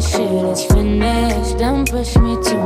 Shit is finished. Don't push me too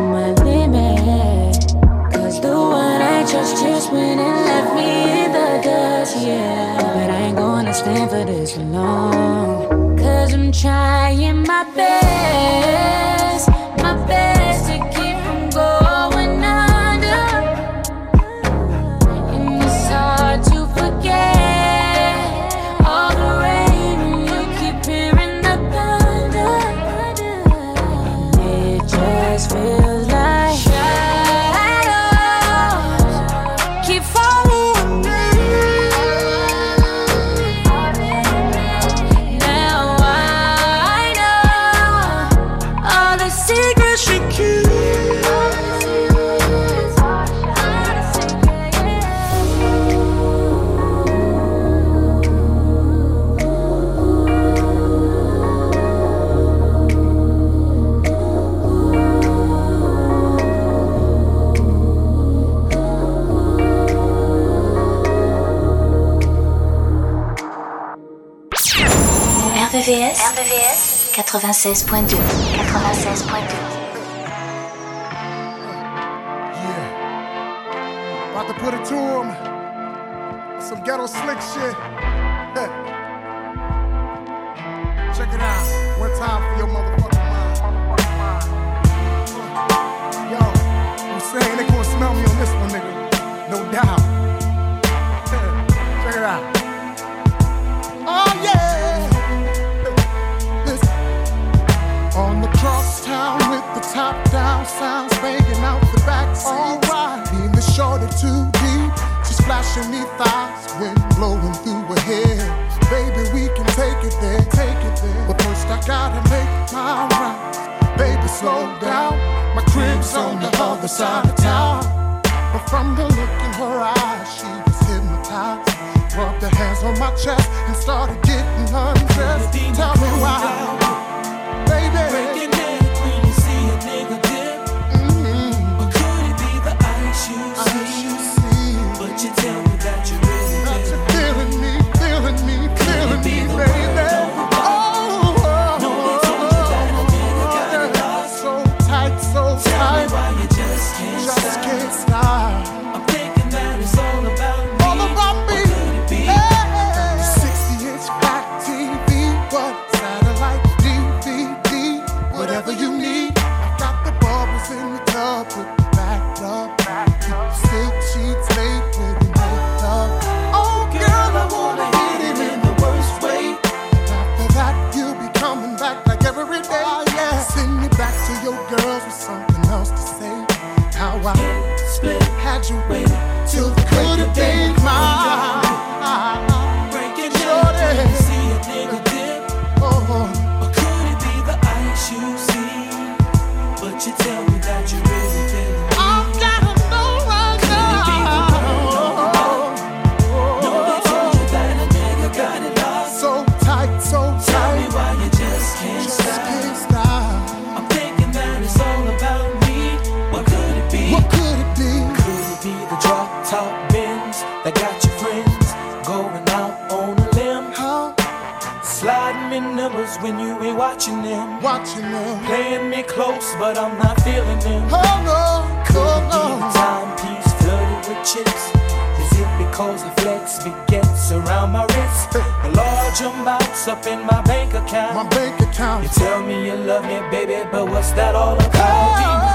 96.2. 96.2. Passionate thoughts went blowing through her hair. Baby, we can take it there, take it there. But first I gotta make my rounds. Baby, slow down. My crib's on the other side of town. But from the look in her eyes, she was hypnotized. Rubbed her hands on my chest and started getting undressed. Tell me why. remembers when you ain't watching them. Watching them. Playing me close, but I'm not feeling them. Oh no. Could oh, no. be timepiece flooded with chips. Is it because the flex begets around my wrist? The large amounts up in my bank account. My bank account. You tell me you love me, baby, but what's that all about? Oh,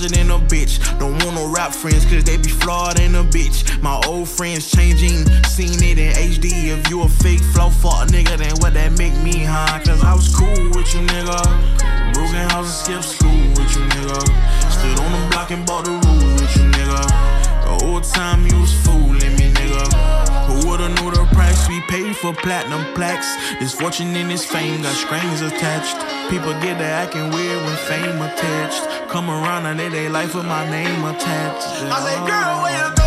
closet a bitch. Don't want no rap friends, cause they be flawed and a bitch. My old friends changing, seen it in HD. If you a fake flow fuck nigga, then what that make me, huh? Cause I was cool with you, nigga. Broken house and skip school with you, nigga. Stood on the block and bought the rule with you, nigga. The old time you was fooling me, nigga. Who would've knew the price we paid for platinum plaques? This fortune and this fame got strings attached. People get to acting weird when fame attached. Come around and they, they life with my name attached. I girl,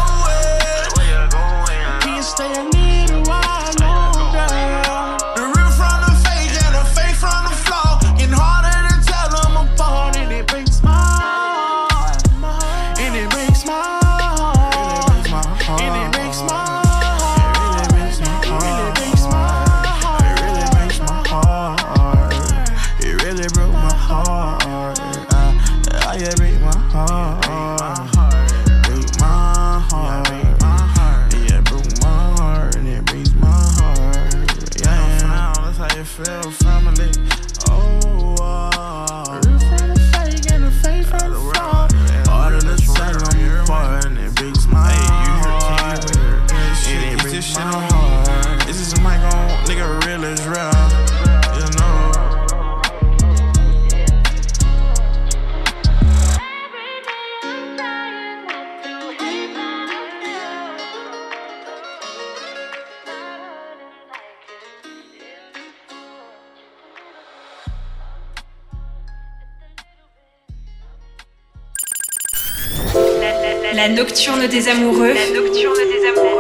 nocturne des amoureux. La nocturne des amoureux.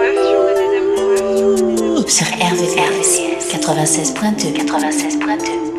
Sur RVVS 96.2 96.2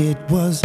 It was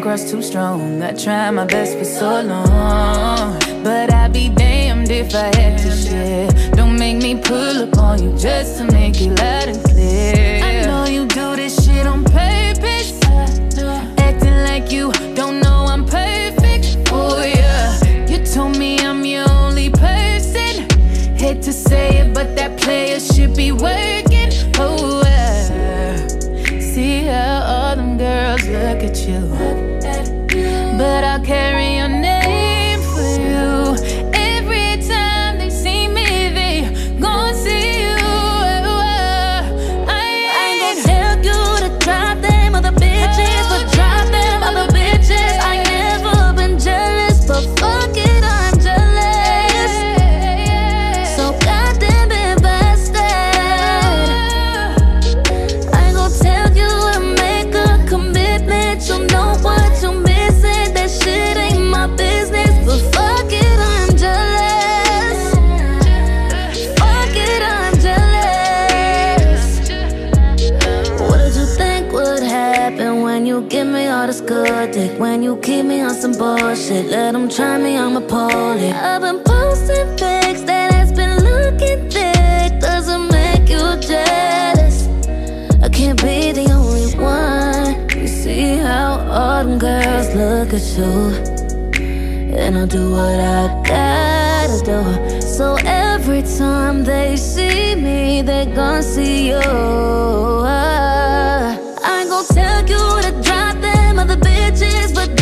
across too strong. I tried my best for so long. But I'd be damned if I had to share. Don't make me pull up on you just to make it loud and keep me on some bullshit. Let them try me, I'ma. I've been posting pics that has been looking thick. Doesn't make you jealous. I can't be the only one. You see how all them girls look at you. and I'll do what I gotta do. So every time they see me, they gon' see you. I ain't gon' tell you to drop them other bitches, but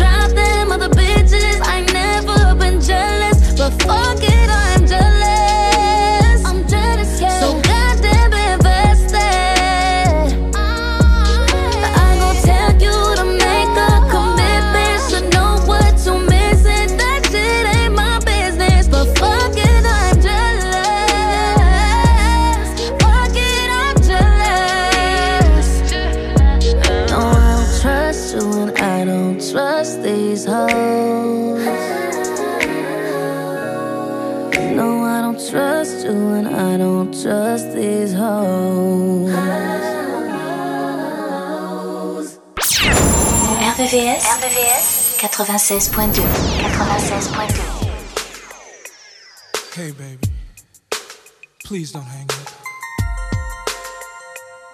96.2 96.2 Hey, baby. Please don't hang up.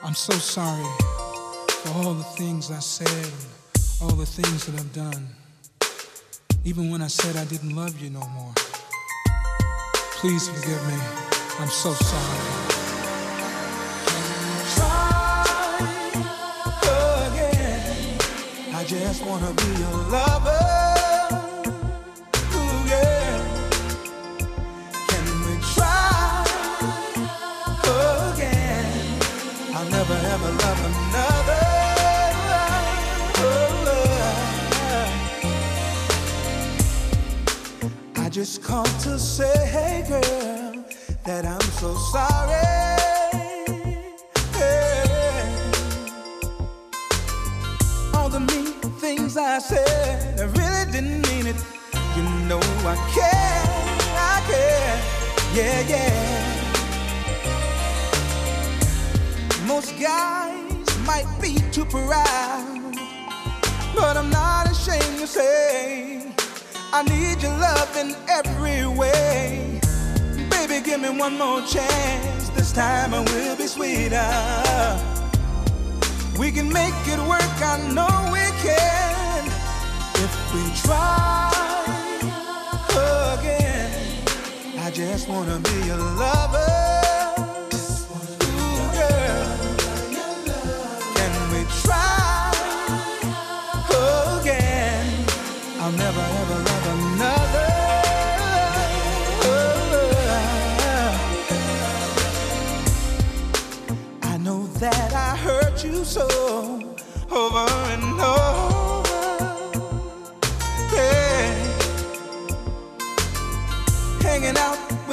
I'm so sorry for all the things I said and all the things that I've done. Even when I said I didn't love you no more. Please forgive me. I'm so sorry. Just wanna be your lover. Yeah. Can we try again? I'll never ever love another. Oh, I just called to say, hey girl, that I'm so sorry. Said, I really didn't mean it. You know I care, I care, yeah, yeah. Most guys might be too proud, but I'm not ashamed to say I need your love in every way. Baby, give me one more chance. This time it will be sweeter. We can make it work, I know we can. We try again, I just wanna be your lover. Ooh, girl. Can we try again? I'll never ever love another. I know that I hurt you so over and over.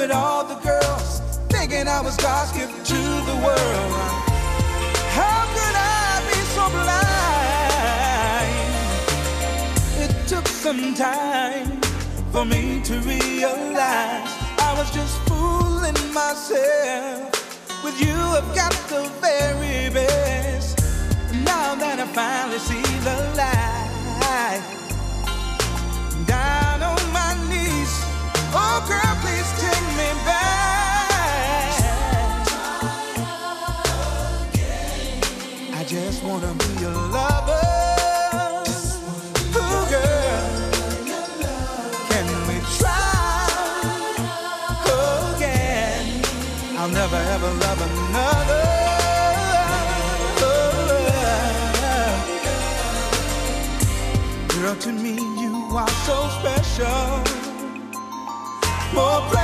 With all the girls, thinking I was God's gift to the world. How could I be so blind? It took some time for me to realize I was just fooling myself. With you, I've got the very best. Now that I finally see the light, to me you are so special, more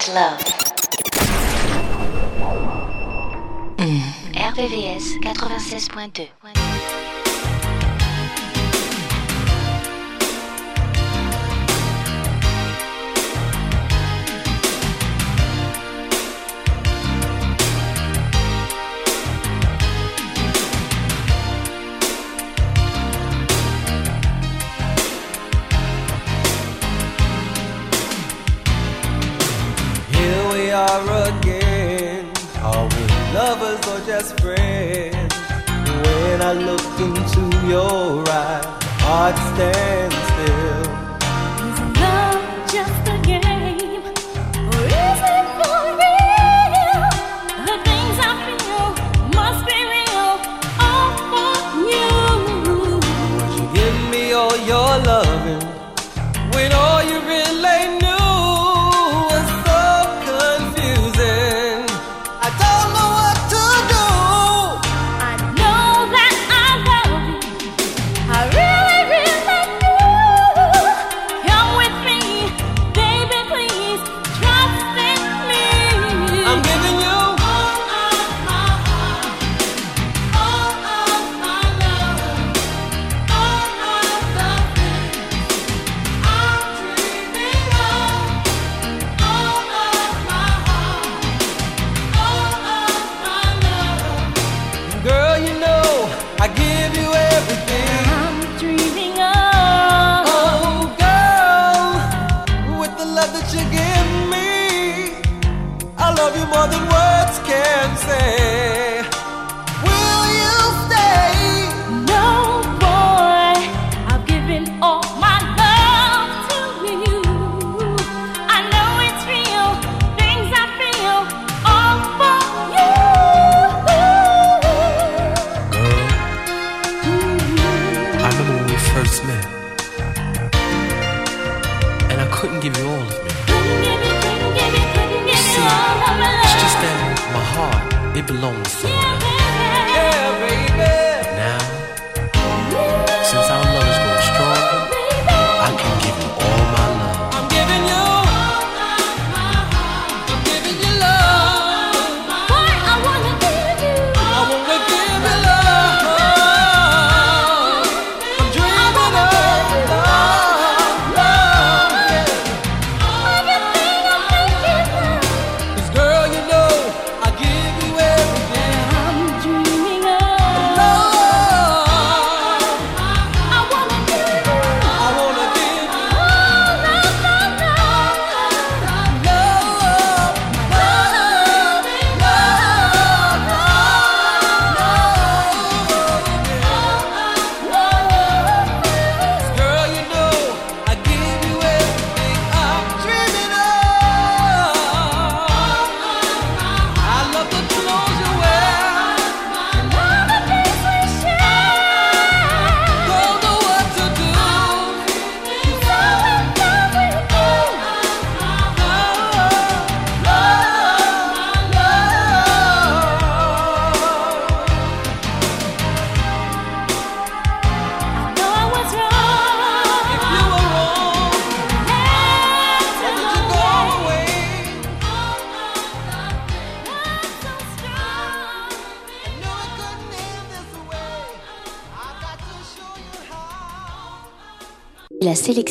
Get Love. Mmh. RVVS 96.2 are again. Are we lovers or just friends? When I look into your eyes, heart stands still. Yeah, baby.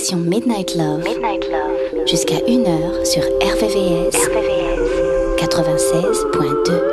l'émission Midnight Love, Midnight Love. jusqu'à 1h sur RVVS, RVVS. 96.2. Oh.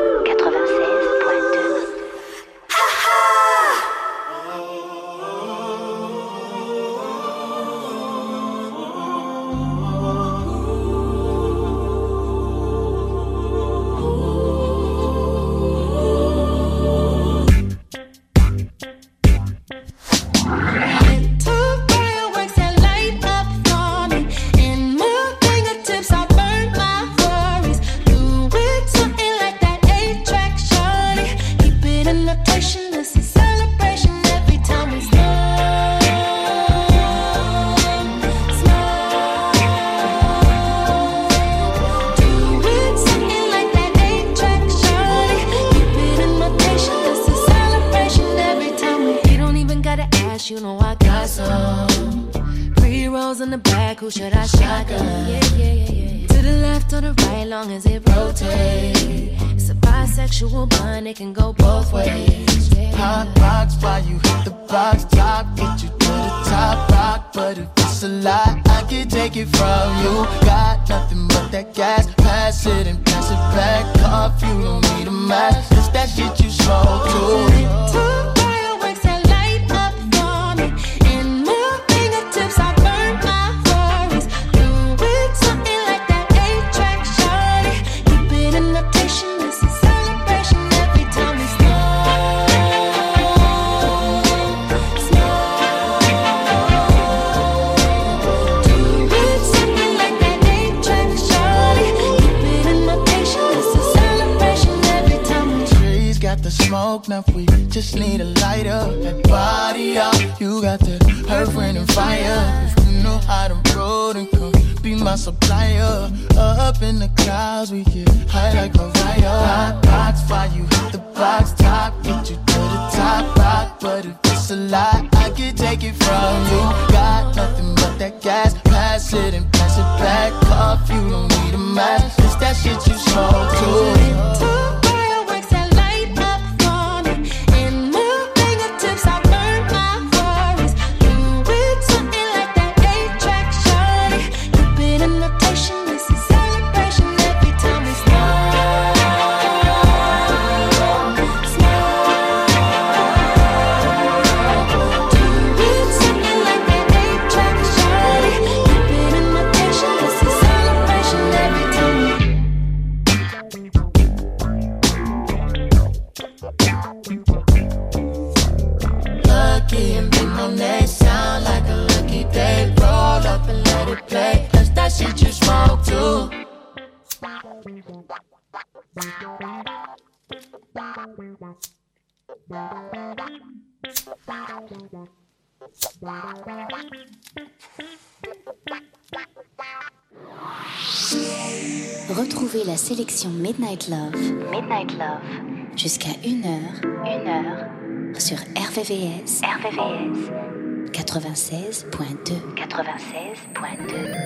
RVVS, RVVS 96.2, 96.2.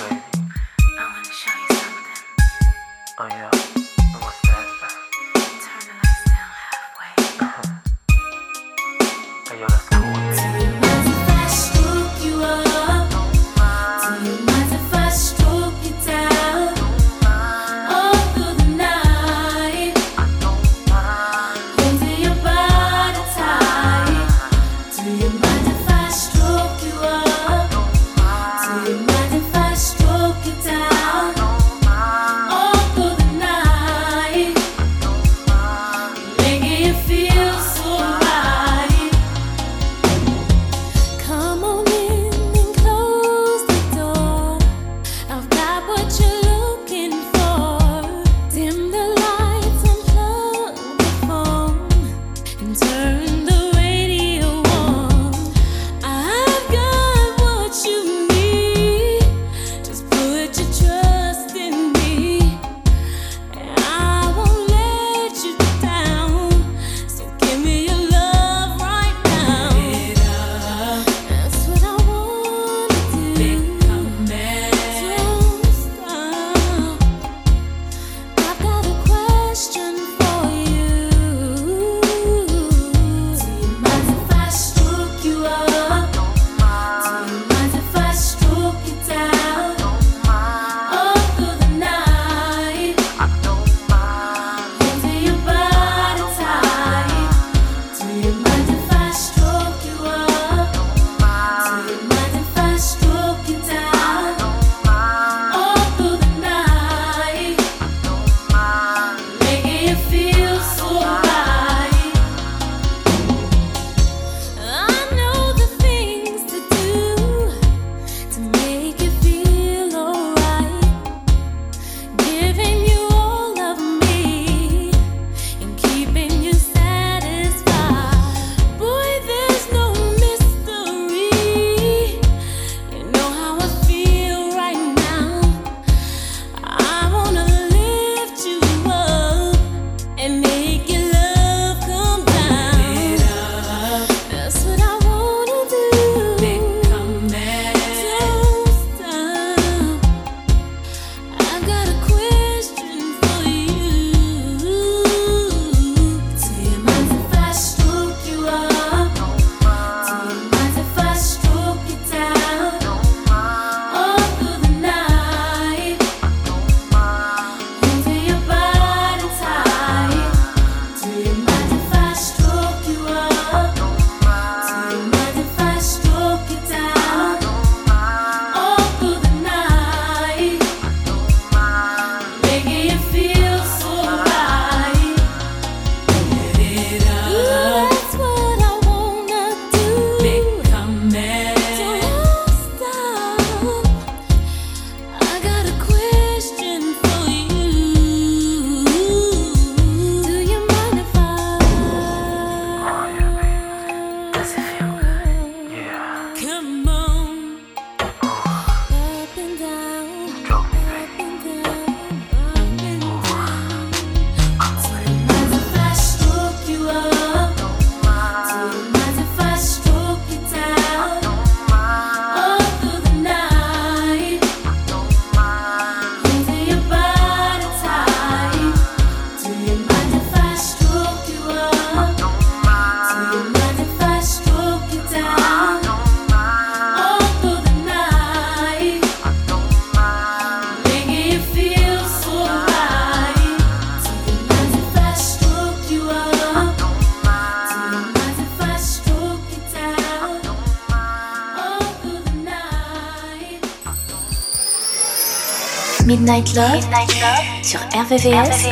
Midnight Love, sur RVVS,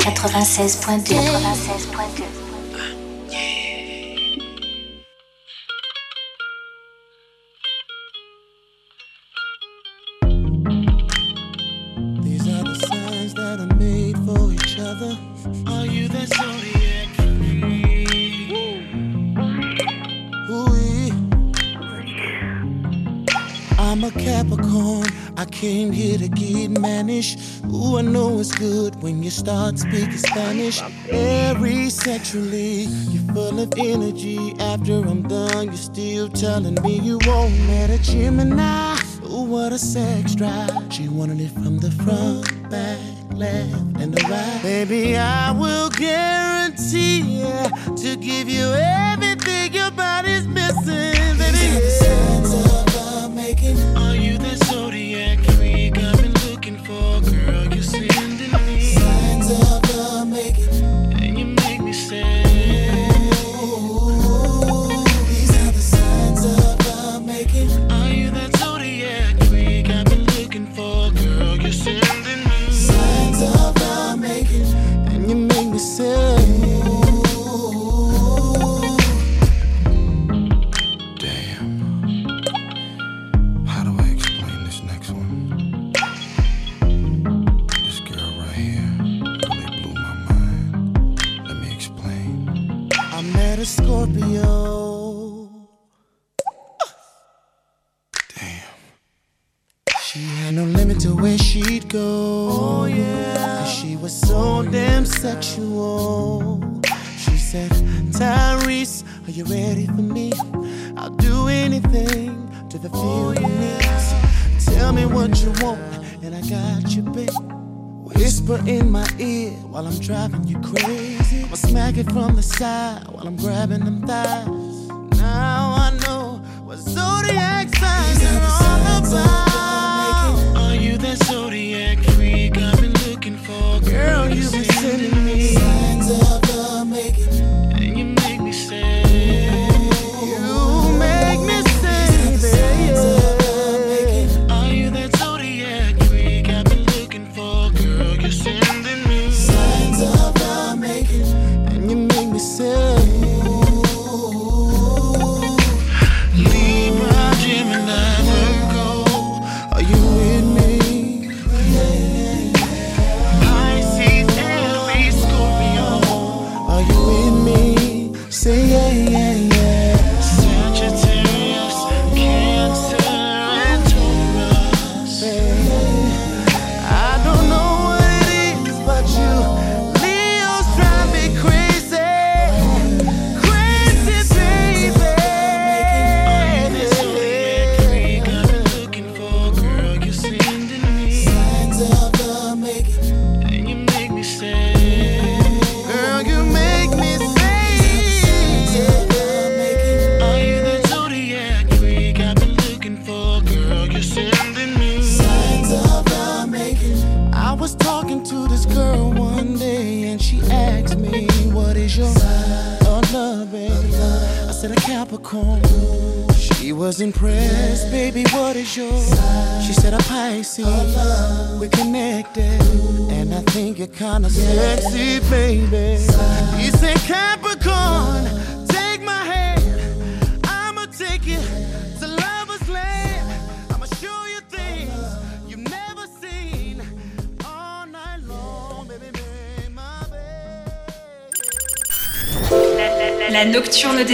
96.2. good when you start speaking Spanish. Very sexually, you're full of energy. After I'm done, you're still telling me you won't let a Gemini. Ooh, what a sex drive. She wanted it from the front, back, left, and the right. Baby, I will guarantee yeah, to give you everything your body's missing. Baby, yeah.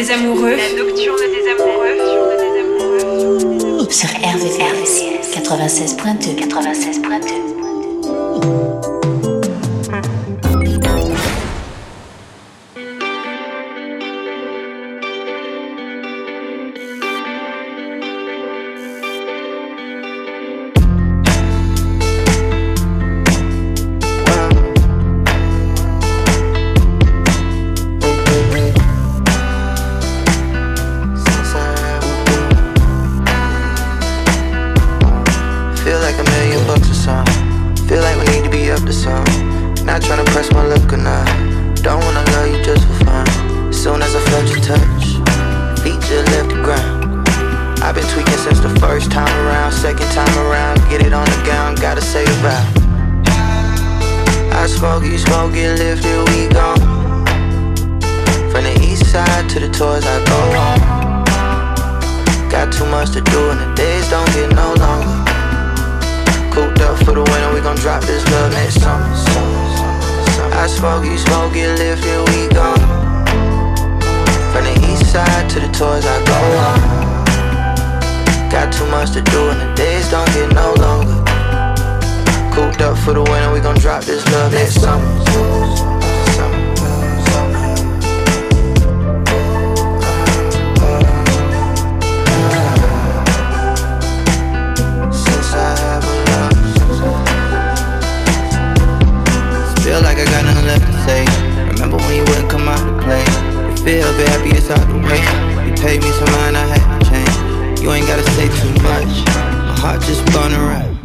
des amoureux. been tweaking since the first time around. Second time around, get it on the gown, gotta say about. I smoke, you smoke, get lifted, we gone. From the east side to the tours I go on. Got too much to do and the days don't get no longer. Cooped up for the winter, we gon' drop this love next summer. I smoke, you smoke, get lifted, we gone. From the east side to the tours I go on. Got too much to do and the days don't get no longer. Cooped up for the winter, we gon' drop this love next summer. A. Feel like I got nothing left to say. Remember when you wouldn't come out to play? You feel happy it's out the way. You paid me some mind, I had. You ain't gotta say too much. My heart just spun around.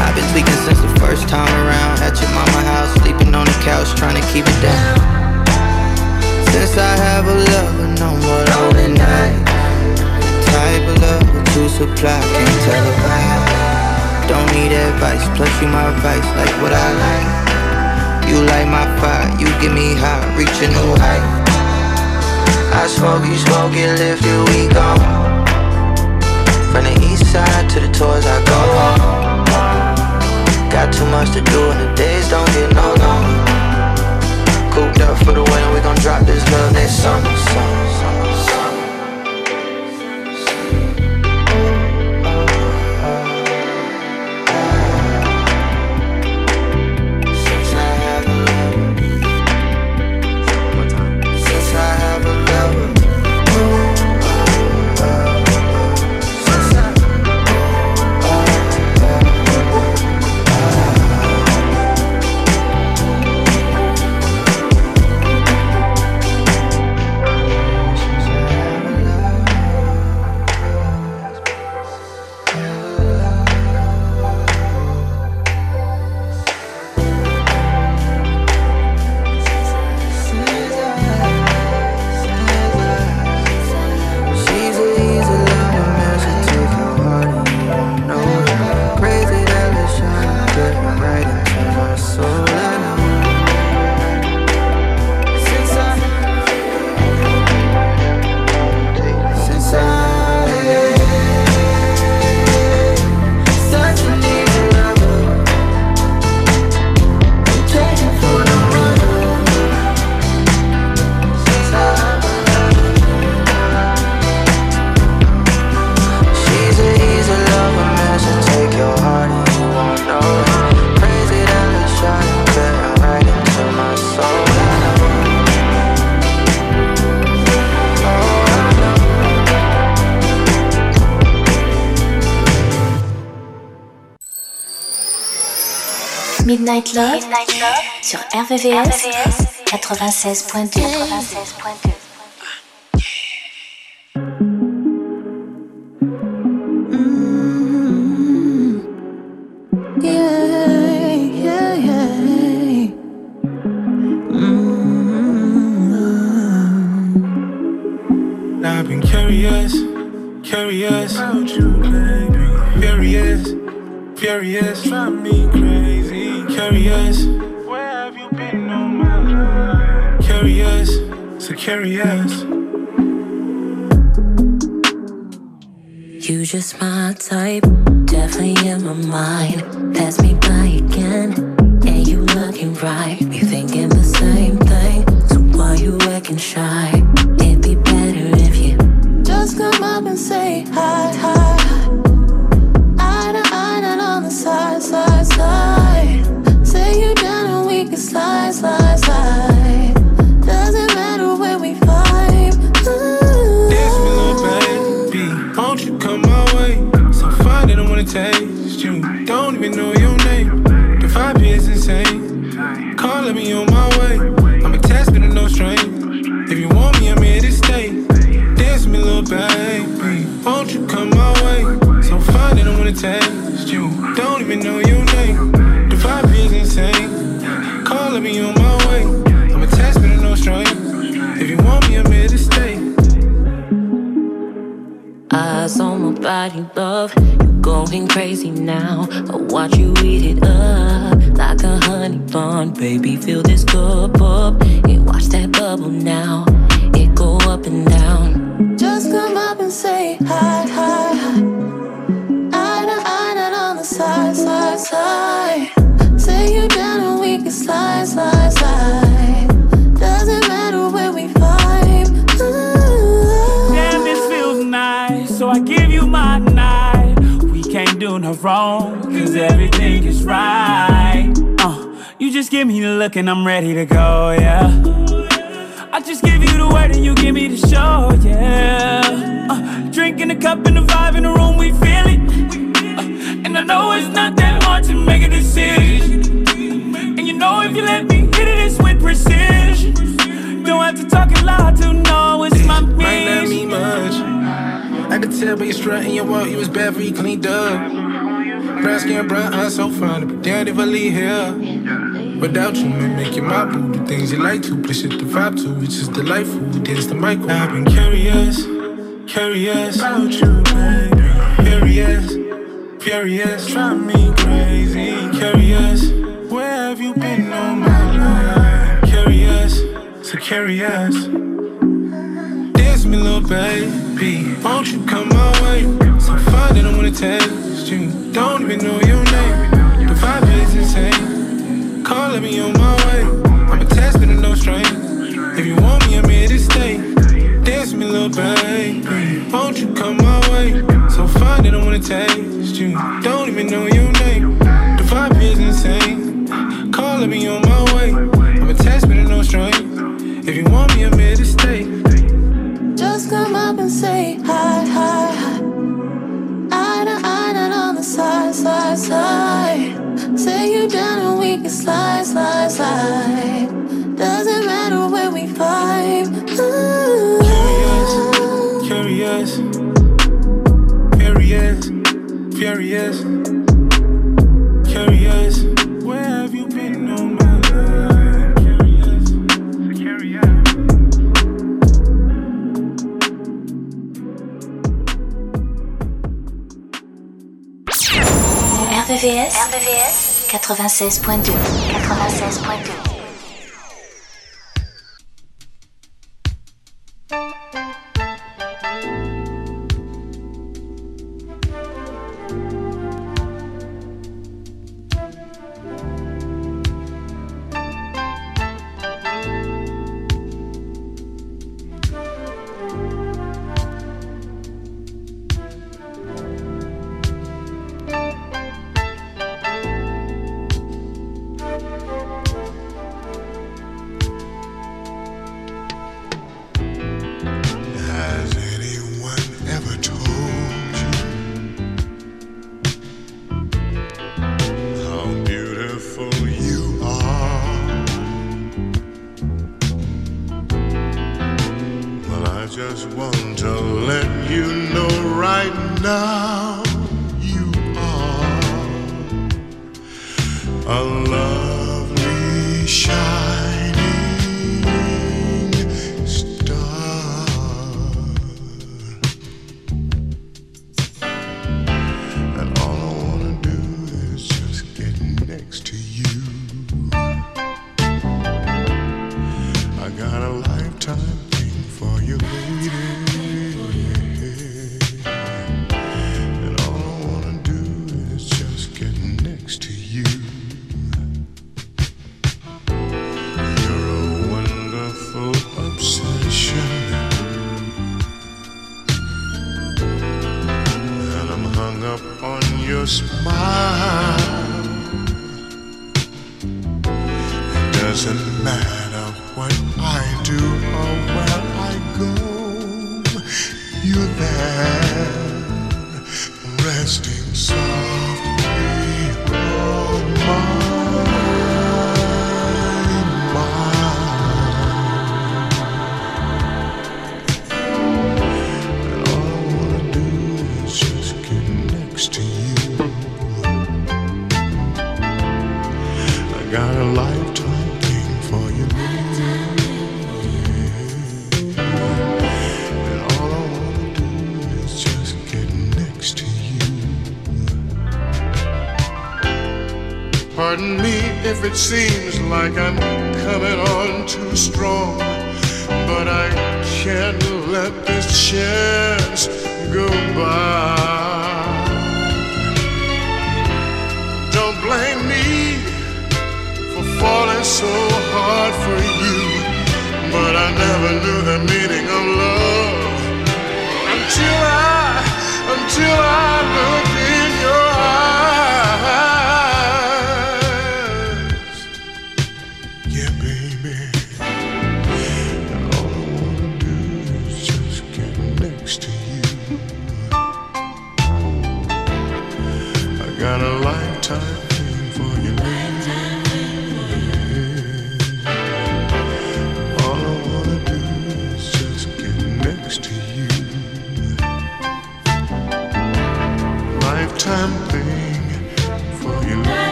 I've been tweaking since the first time around. At your mama house, sleeping on the couch, trying to keep it down. Since I have a lover, no more lonely night. Type of love that you supply, can't tell a lie. Don't need advice, plus you my advice, like what I like. You light my fire, you get me high, reach a new height. I smoke, you smoke, get lifted, we gone. From the east side to the tours, I go. Got too much to do and the days don't get no longer. Cooped up for the winter, we gon' drop this love next summer. summer. Midnight Love, sur RVVS, 96.2. Yeah, yeah, yeah. Now I've been curious, curious about you, baby. Furious, furious, drive me crazy. Curious, where have you been all my life? Curious, so curious. You just my type, definitely in my mind. Pass me by again, and you looking right. We thinking the same thing, so why you acting shy? It'd be better if you Just come up and say hi, hi. Body, love. You going crazy now. I watch you eat it up like a honey bun. Baby, fill this cup you my night. We can't do no wrong, cause everything is right. Uh, you just give me the look and I'm ready to go, yeah. I just give you the word and you give me the show, yeah. Uh, drinking a cup and the vibe in the room, we feel it. Uh, and I know it's not that hard to make a decision. And you know if you let me hit it, it's with precision. Don't have to talk it loud to know it's my Might not mean much. Could tell by your strut and your walk, you was bad for you cleaned up. Brown skin, brown eyes, so fine. But damn if I leave here. Without you, man, make you my boo. The things you like to, push it the vibe to. It's just delightful. Dance the mic. I've been curious, curious about you, baby. Furious, furious, drive me crazy. Curious, where have you been all my life? Curious, so curious. Dance me, little baby. Won't you come my way? So fine that I wanna test you. Don't even know your name. The vibe is insane. Calling me on my way. I'm a test, but no strain. If you want me, I'm here to stay. Dance me, little baby. Won't you come my way? So fine that I wanna taste you. Don't even know your name. The vibe is insane. Calling me on my way. I'm a test, but no strain. If you want me, I'm here say hi, hi, hi. I not, I not on the side, side, side. Say you down and we can slide, slide, slide. Doesn't matter where we vibe. Curious, curious, furious, curious. RVVS, RVVS 96.2 96.2 up on your smile. It doesn't matter Pardon me if it seems like I'm coming on too strong, but I can't let this chance go by. Don't blame me for falling so hard for you, but I never knew the meaning of love until I, until I.